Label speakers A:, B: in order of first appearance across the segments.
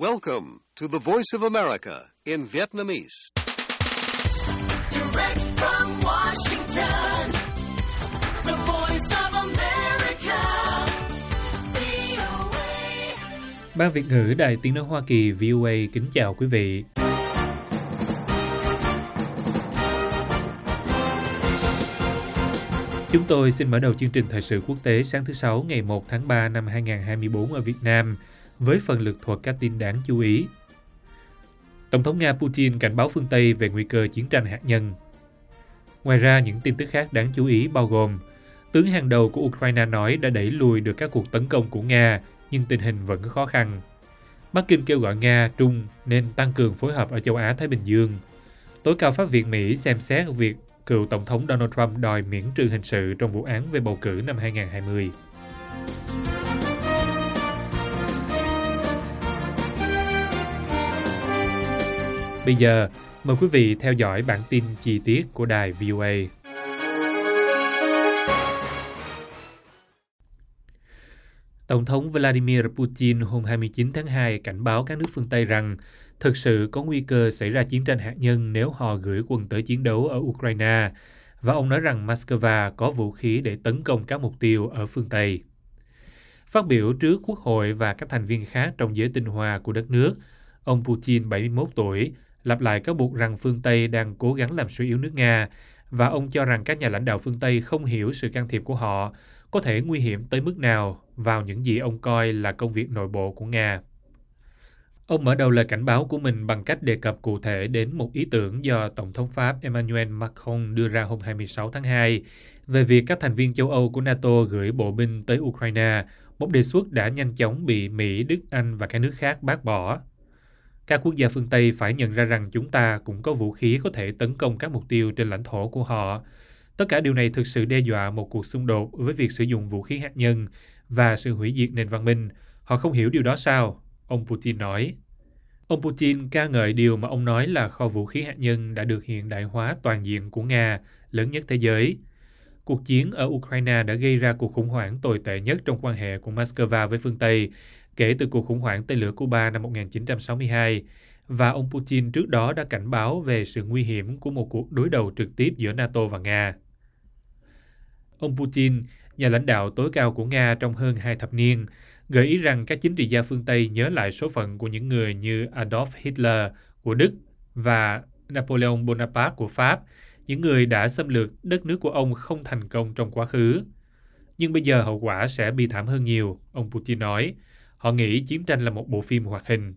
A: Welcome to the Voice of America in Vietnamese.
B: Direct from Washington, the voice of America, VOA.
C: Ban Việt ngữ Đài Tiếng Nói Hoa Kỳ VOA kính chào quý vị. Chúng tôi xin mở đầu chương trình thời sự quốc tế sáng thứ Sáu ngày 1 tháng 3 năm 2024 ở Việt Nam với phần lực thuật các tin đáng chú ý. Tổng thống Nga Putin cảnh báo phương Tây về nguy cơ chiến tranh hạt nhân. Ngoài ra, những tin tức khác đáng chú ý bao gồm tướng hàng đầu của Ukraine nói đã đẩy lùi được các cuộc tấn công của Nga, nhưng tình hình vẫn khó khăn. Bắc Kinh kêu gọi Nga, Trung nên tăng cường phối hợp ở châu Á-Thái Bình Dương. Tối cao pháp viện Mỹ xem xét việc cựu Tổng thống Donald Trump đòi miễn trừ hình sự trong vụ án về bầu cử năm 2020. Bây giờ, mời quý vị theo dõi bản tin chi tiết của đài VOA. Tổng thống Vladimir Putin hôm 29 tháng 2 cảnh báo các nước phương Tây rằng thực sự có nguy cơ xảy ra chiến tranh hạt nhân nếu họ gửi quân tới chiến đấu ở Ukraine, và ông nói rằng Moscow có vũ khí để tấn công các mục tiêu ở phương Tây. Phát biểu trước Quốc hội và các thành viên khác trong giới tinh hoa của đất nước, ông Putin 71 tuổi lặp lại cáo buộc rằng phương Tây đang cố gắng làm suy yếu nước Nga và ông cho rằng các nhà lãnh đạo phương Tây không hiểu sự can thiệp của họ có thể nguy hiểm tới mức nào vào những gì ông coi là công việc nội bộ của Nga. Ông mở đầu lời cảnh báo của mình bằng cách đề cập cụ thể đến một ý tưởng do Tổng thống Pháp Emmanuel Macron đưa ra hôm 26 tháng 2 về việc các thành viên châu Âu của NATO gửi bộ binh tới Ukraine, một đề xuất đã nhanh chóng bị Mỹ, Đức, Anh và các nước khác bác bỏ. Các quốc gia phương Tây phải nhận ra rằng chúng ta cũng có vũ khí có thể tấn công các mục tiêu trên lãnh thổ của họ. Tất cả điều này thực sự đe dọa một cuộc xung đột với việc sử dụng vũ khí hạt nhân và sự hủy diệt nền văn minh. Họ không hiểu điều đó sao? Ông Putin nói. Ông Putin ca ngợi điều mà ông nói là kho vũ khí hạt nhân đã được hiện đại hóa toàn diện của Nga, lớn nhất thế giới. Cuộc chiến ở Ukraine đã gây ra cuộc khủng hoảng tồi tệ nhất trong quan hệ của Moscow với phương Tây kể từ cuộc khủng hoảng tên lửa Cuba năm 1962, và ông Putin trước đó đã cảnh báo về sự nguy hiểm của một cuộc đối đầu trực tiếp giữa NATO và Nga. Ông Putin, nhà lãnh đạo tối cao của Nga trong hơn hai thập niên, gợi ý rằng các chính trị gia phương Tây nhớ lại số phận của những người như Adolf Hitler của Đức và Napoleon Bonaparte của Pháp, những người đã xâm lược đất nước của ông không thành công trong quá khứ. Nhưng bây giờ hậu quả sẽ bi thảm hơn nhiều, ông Putin nói. Họ nghĩ chiến tranh là một bộ phim hoạt hình.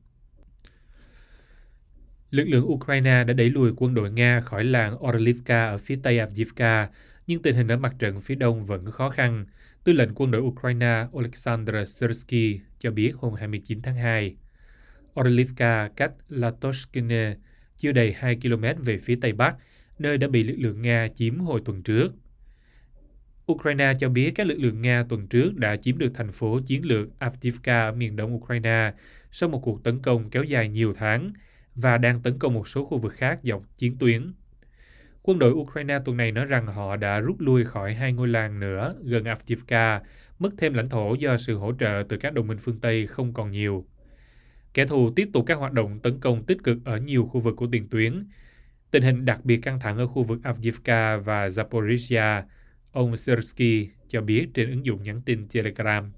C: Lực lượng Ukraine đã đẩy lùi quân đội Nga khỏi làng Orlivka ở phía tây Avdiivka, nhưng tình hình ở mặt trận phía đông vẫn khó khăn. Tư lệnh quân đội Ukraine Oleksandr sursky cho biết hôm 29 tháng 2. Orlivka cách Latoshkine chưa đầy 2 km về phía tây bắc, nơi đã bị lực lượng Nga chiếm hồi tuần trước. Ukraine cho biết các lực lượng Nga tuần trước đã chiếm được thành phố chiến lược Avdiivka ở miền đông Ukraine sau một cuộc tấn công kéo dài nhiều tháng và đang tấn công một số khu vực khác dọc chiến tuyến. Quân đội Ukraine tuần này nói rằng họ đã rút lui khỏi hai ngôi làng nữa gần Avdiivka, mất thêm lãnh thổ do sự hỗ trợ từ các đồng minh phương Tây không còn nhiều. Kẻ thù tiếp tục các hoạt động tấn công tích cực ở nhiều khu vực của tiền tuyến. Tình hình đặc biệt căng thẳng ở khu vực Avdiivka và Zaporizhia, Ông Sersky cho biết trên ứng dụng nhắn tin Telegram.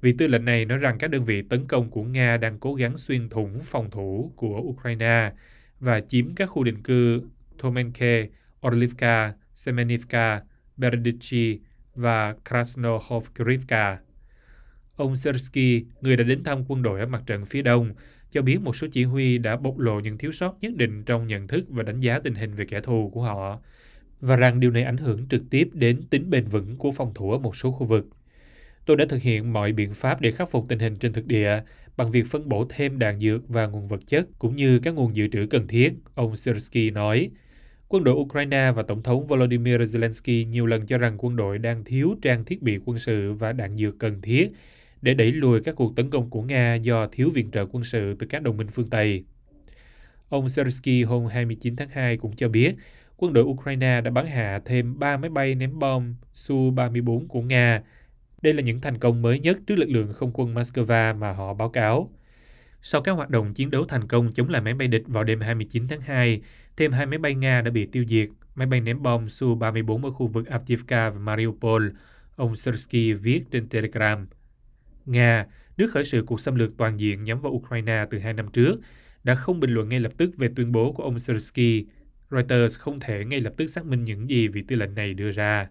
C: Vị tư lệnh này nói rằng các đơn vị tấn công của Nga đang cố gắng xuyên thủng phòng thủ của Ukraine và chiếm các khu định cư Tomenke, Orlivka, Semenivka, Berdichi và Krasnohovkrivka. Ông Sersky, người đã đến thăm quân đội ở mặt trận phía đông, cho biết một số chỉ huy đã bộc lộ những thiếu sót nhất định trong nhận thức và đánh giá tình hình về kẻ thù của họ và rằng điều này ảnh hưởng trực tiếp đến tính bền vững của phòng thủ ở một số khu vực. Tôi đã thực hiện mọi biện pháp để khắc phục tình hình trên thực địa bằng việc phân bổ thêm đạn dược và nguồn vật chất cũng như các nguồn dự trữ cần thiết, ông Sersky nói. Quân đội Ukraine và Tổng thống Volodymyr Zelensky nhiều lần cho rằng quân đội đang thiếu trang thiết bị quân sự và đạn dược cần thiết để đẩy lùi các cuộc tấn công của Nga do thiếu viện trợ quân sự từ các đồng minh phương Tây. Ông Sersky hôm 29 tháng 2 cũng cho biết quân đội Ukraine đã bắn hạ thêm 3 máy bay ném bom Su-34 của Nga. Đây là những thành công mới nhất trước lực lượng không quân Moscow mà họ báo cáo. Sau các hoạt động chiến đấu thành công chống lại máy bay địch vào đêm 29 tháng 2, thêm hai máy bay Nga đã bị tiêu diệt, máy bay ném bom Su-34 ở khu vực Avdiivka và Mariupol, ông Sersky viết trên Telegram. Nga, nước khởi sự cuộc xâm lược toàn diện nhắm vào Ukraine từ hai năm trước, đã không bình luận ngay lập tức về tuyên bố của ông Sersky. Reuters không thể ngay lập tức xác minh những gì vị tư lệnh này đưa ra.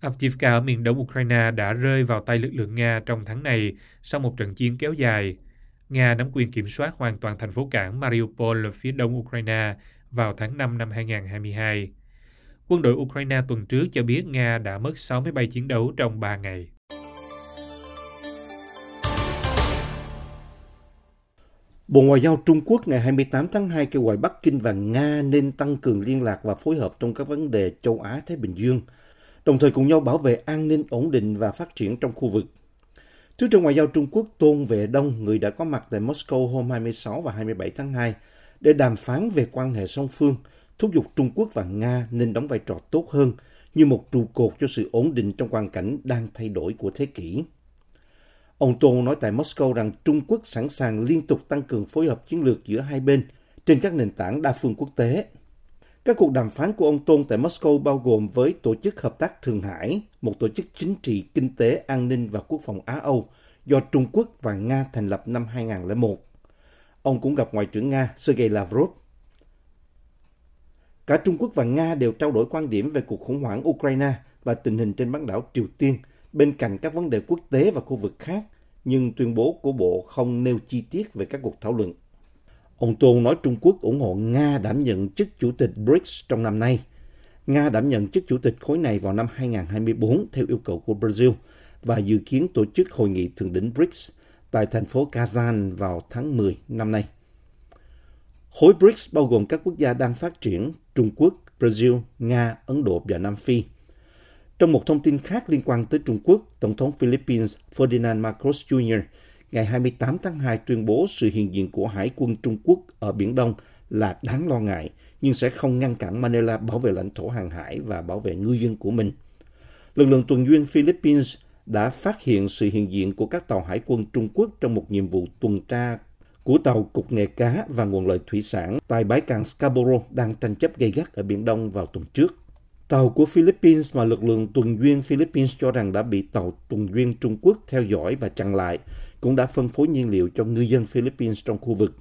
C: Avdiivka ở miền đông Ukraine đã rơi vào tay lực lượng Nga trong tháng này sau một trận chiến kéo dài. Nga nắm quyền kiểm soát hoàn toàn thành phố cảng Mariupol ở phía đông Ukraine vào tháng 5 năm 2022. Quân đội Ukraine tuần trước cho biết Nga đã mất 6 máy bay chiến đấu trong 3 ngày.
D: Bộ Ngoại giao Trung Quốc ngày 28 tháng 2 kêu gọi Bắc Kinh và Nga nên tăng cường liên lạc và phối hợp trong các vấn đề châu Á-Thái Bình Dương, đồng thời cùng nhau bảo vệ an ninh ổn định và phát triển trong khu vực. Thứ trưởng Ngoại giao Trung Quốc Tôn Vệ Đông, người đã có mặt tại Moscow hôm 26 và 27 tháng 2 để đàm phán về quan hệ song phương, thúc giục Trung Quốc và Nga nên đóng vai trò tốt hơn như một trụ cột cho sự ổn định trong hoàn cảnh đang thay đổi của thế kỷ. Ông Tô nói tại Moscow rằng Trung Quốc sẵn sàng liên tục tăng cường phối hợp chiến lược giữa hai bên trên các nền tảng đa phương quốc tế. Các cuộc đàm phán của ông Tôn tại Moscow bao gồm với Tổ chức Hợp tác Thượng Hải, một tổ chức chính trị, kinh tế, an ninh và quốc phòng Á-Âu do Trung Quốc và Nga thành lập năm 2001. Ông cũng gặp Ngoại trưởng Nga Sergei Lavrov. Cả Trung Quốc và Nga đều trao đổi quan điểm về cuộc khủng hoảng Ukraine và tình hình trên bán đảo Triều Tiên – bên cạnh các vấn đề quốc tế và khu vực khác, nhưng tuyên bố của Bộ không nêu chi tiết về các cuộc thảo luận. Ông Tôn nói Trung Quốc ủng hộ Nga đảm nhận chức chủ tịch BRICS trong năm nay. Nga đảm nhận chức chủ tịch khối này vào năm 2024 theo yêu cầu của Brazil và dự kiến tổ chức hội nghị thượng đỉnh BRICS tại thành phố Kazan vào tháng 10 năm nay. Khối BRICS bao gồm các quốc gia đang phát triển Trung Quốc, Brazil, Nga, Ấn Độ và Nam Phi – trong một thông tin khác liên quan tới Trung Quốc, Tổng thống Philippines Ferdinand Marcos Jr. ngày 28 tháng 2 tuyên bố sự hiện diện của Hải quân Trung Quốc ở Biển Đông là đáng lo ngại, nhưng sẽ không ngăn cản Manila bảo vệ lãnh thổ hàng hải và bảo vệ ngư dân của mình. Lực lượng tuần duyên Philippines đã phát hiện sự hiện diện của các tàu hải quân Trung Quốc trong một nhiệm vụ tuần tra của tàu Cục Nghề Cá và Nguồn lợi Thủy sản tại bãi cảng Scarborough đang tranh chấp gây gắt ở Biển Đông vào tuần trước. Tàu của Philippines mà lực lượng tuần duyên Philippines cho rằng đã bị tàu tuần duyên Trung Quốc theo dõi và chặn lại, cũng đã phân phối nhiên liệu cho ngư dân Philippines trong khu vực.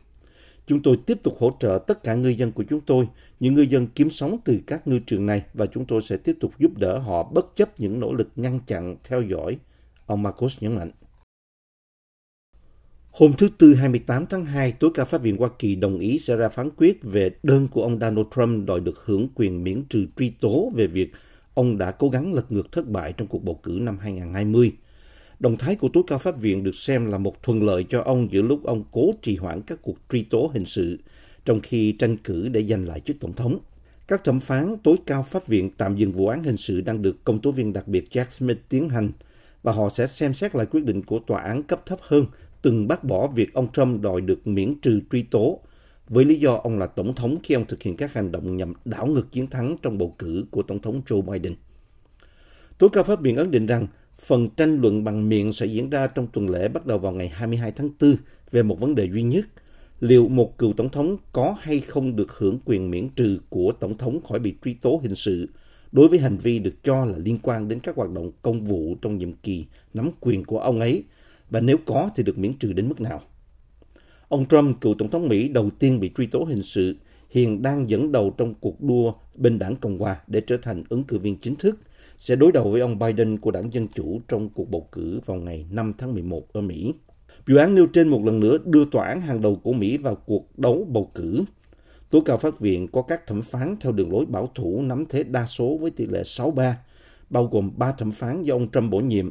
D: Chúng tôi tiếp tục hỗ trợ tất cả ngư dân của chúng tôi, những ngư dân kiếm sống từ các ngư trường này và chúng tôi sẽ tiếp tục giúp đỡ họ bất chấp những nỗ lực ngăn chặn, theo dõi, ông Marcos nhấn mạnh. Hôm thứ Tư 28 tháng 2, Tối cao Pháp viện Hoa Kỳ đồng ý sẽ ra phán quyết về đơn của ông Donald Trump đòi được hưởng quyền miễn trừ truy tố về việc ông đã cố gắng lật ngược thất bại trong cuộc bầu cử năm 2020. Động thái của Tối cao Pháp viện được xem là một thuận lợi cho ông giữa lúc ông cố trì hoãn các cuộc truy tố hình sự, trong khi tranh cử để giành lại chức tổng thống. Các thẩm phán tối cao Pháp viện tạm dừng vụ án hình sự đang được công tố viên đặc biệt Jack Smith tiến hành, và họ sẽ xem xét lại quyết định của tòa án cấp thấp hơn từng bác bỏ việc ông Trump đòi được miễn trừ truy tố. Với lý do ông là tổng thống khi ông thực hiện các hành động nhằm đảo ngược chiến thắng trong bầu cử của tổng thống Joe Biden. Tối cao pháp viện ấn định rằng phần tranh luận bằng miệng sẽ diễn ra trong tuần lễ bắt đầu vào ngày 22 tháng 4 về một vấn đề duy nhất, liệu một cựu tổng thống có hay không được hưởng quyền miễn trừ của tổng thống khỏi bị truy tố hình sự đối với hành vi được cho là liên quan đến các hoạt động công vụ trong nhiệm kỳ nắm quyền của ông ấy? Và nếu có thì được miễn trừ đến mức nào. Ông Trump, cựu tổng thống Mỹ đầu tiên bị truy tố hình sự, hiện đang dẫn đầu trong cuộc đua bên đảng Cộng hòa để trở thành ứng cử viên chính thức, sẽ đối đầu với ông Biden của đảng Dân Chủ trong cuộc bầu cử vào ngày 5 tháng 11 ở Mỹ. Vụ án nêu trên một lần nữa đưa tòa án hàng đầu của Mỹ vào cuộc đấu bầu cử. Tố cao pháp viện có các thẩm phán theo đường lối bảo thủ nắm thế đa số với tỷ lệ 6-3, bao gồm 3 thẩm phán do ông Trump bổ nhiệm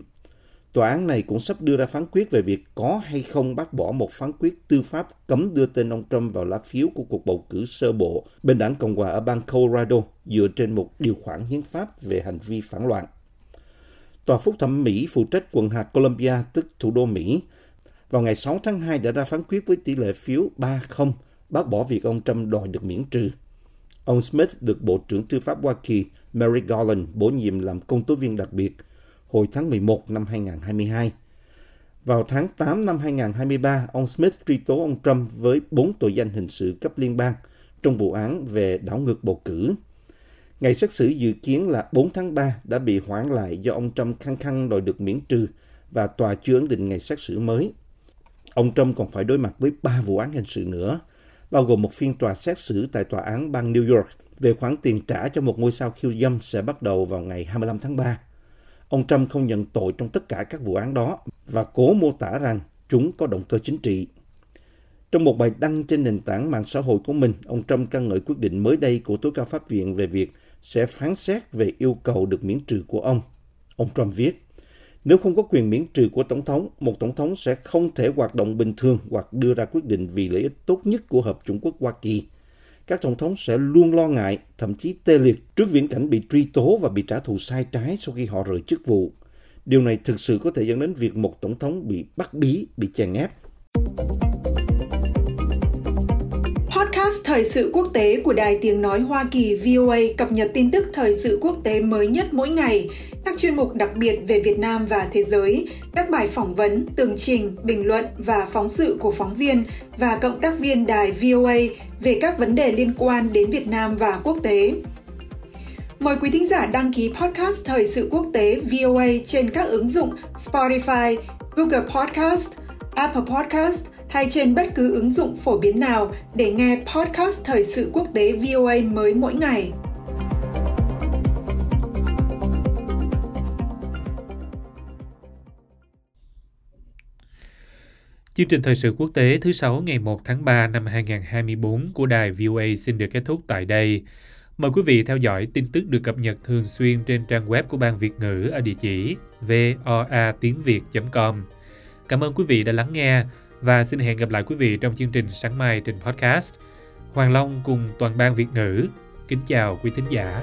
D: Tòa án này cũng sắp đưa ra phán quyết về việc có hay không bác bỏ một phán quyết tư pháp cấm đưa tên ông Trump vào lá phiếu của cuộc bầu cử sơ bộ bên đảng Cộng hòa ở bang Colorado dựa trên một điều khoản hiến pháp về hành vi phản loạn. Tòa phúc thẩm Mỹ phụ trách quận hạt Columbia, tức thủ đô Mỹ, vào ngày 6 tháng 2 đã ra phán quyết với tỷ lệ phiếu 3-0 bác bỏ việc ông Trump đòi được miễn trừ. Ông Smith được Bộ trưởng Tư pháp Hoa Kỳ Merrick Garland bổ nhiệm làm công tố viên đặc biệt – hồi tháng 11 năm 2022. Vào tháng 8 năm 2023, ông Smith truy tố ông Trump với 4 tội danh hình sự cấp liên bang trong vụ án về đảo ngược bầu cử. Ngày xét xử dự kiến là 4 tháng 3 đã bị hoãn lại do ông Trump khăng khăng đòi được miễn trừ và tòa chưa ấn định ngày xét xử mới. Ông Trump còn phải đối mặt với 3 vụ án hình sự nữa, bao gồm một phiên tòa xét xử tại tòa án bang New York về khoản tiền trả cho một ngôi sao khiêu dâm sẽ bắt đầu vào ngày 25 tháng 3. Ông Trump không nhận tội trong tất cả các vụ án đó và cố mô tả rằng chúng có động cơ chính trị. Trong một bài đăng trên nền tảng mạng xã hội của mình, ông Trump ca ngợi quyết định mới đây của tối cao pháp viện về việc sẽ phán xét về yêu cầu được miễn trừ của ông. Ông Trump viết, nếu không có quyền miễn trừ của Tổng thống, một Tổng thống sẽ không thể hoạt động bình thường hoặc đưa ra quyết định vì lợi ích tốt nhất của Hợp Trung Quốc Hoa Kỳ. Các Tổng thống sẽ luôn lo ngại, thậm chí tê liệt trước viễn cảnh bị truy tố và bị trả thù sai trái sau khi họ rời chức vụ. Điều này thực sự có thể dẫn đến việc một Tổng thống bị bắt bí, bị chèn ép.
E: Podcast Thời sự quốc tế của Đài Tiếng Nói Hoa Kỳ VOA cập nhật tin tức thời sự quốc tế mới nhất mỗi ngày, các chuyên mục đặc biệt về Việt Nam và thế giới, các bài phỏng vấn, tường trình, bình luận và phóng sự của phóng viên và cộng tác viên đài VOA về các vấn đề liên quan đến Việt Nam và quốc tế. Mời quý thính giả đăng ký podcast Thời sự quốc tế VOA trên các ứng dụng Spotify, Google Podcast, Apple Podcast hay trên bất cứ ứng dụng phổ biến nào để nghe podcast Thời sự quốc tế VOA mới mỗi ngày.
C: Chương trình thời sự quốc tế thứ sáu ngày 1 tháng 3 năm 2024 của đài VOA xin được kết thúc tại đây. Mời quý vị theo dõi tin tức được cập nhật thường xuyên trên trang web của Ban Việt ngữ ở địa chỉ voa tiếng việt.com. Cảm ơn quý vị đã lắng nghe và xin hẹn gặp lại quý vị trong chương trình sáng mai trên podcast. Hoàng Long cùng toàn ban Việt ngữ. Kính chào quý thính giả.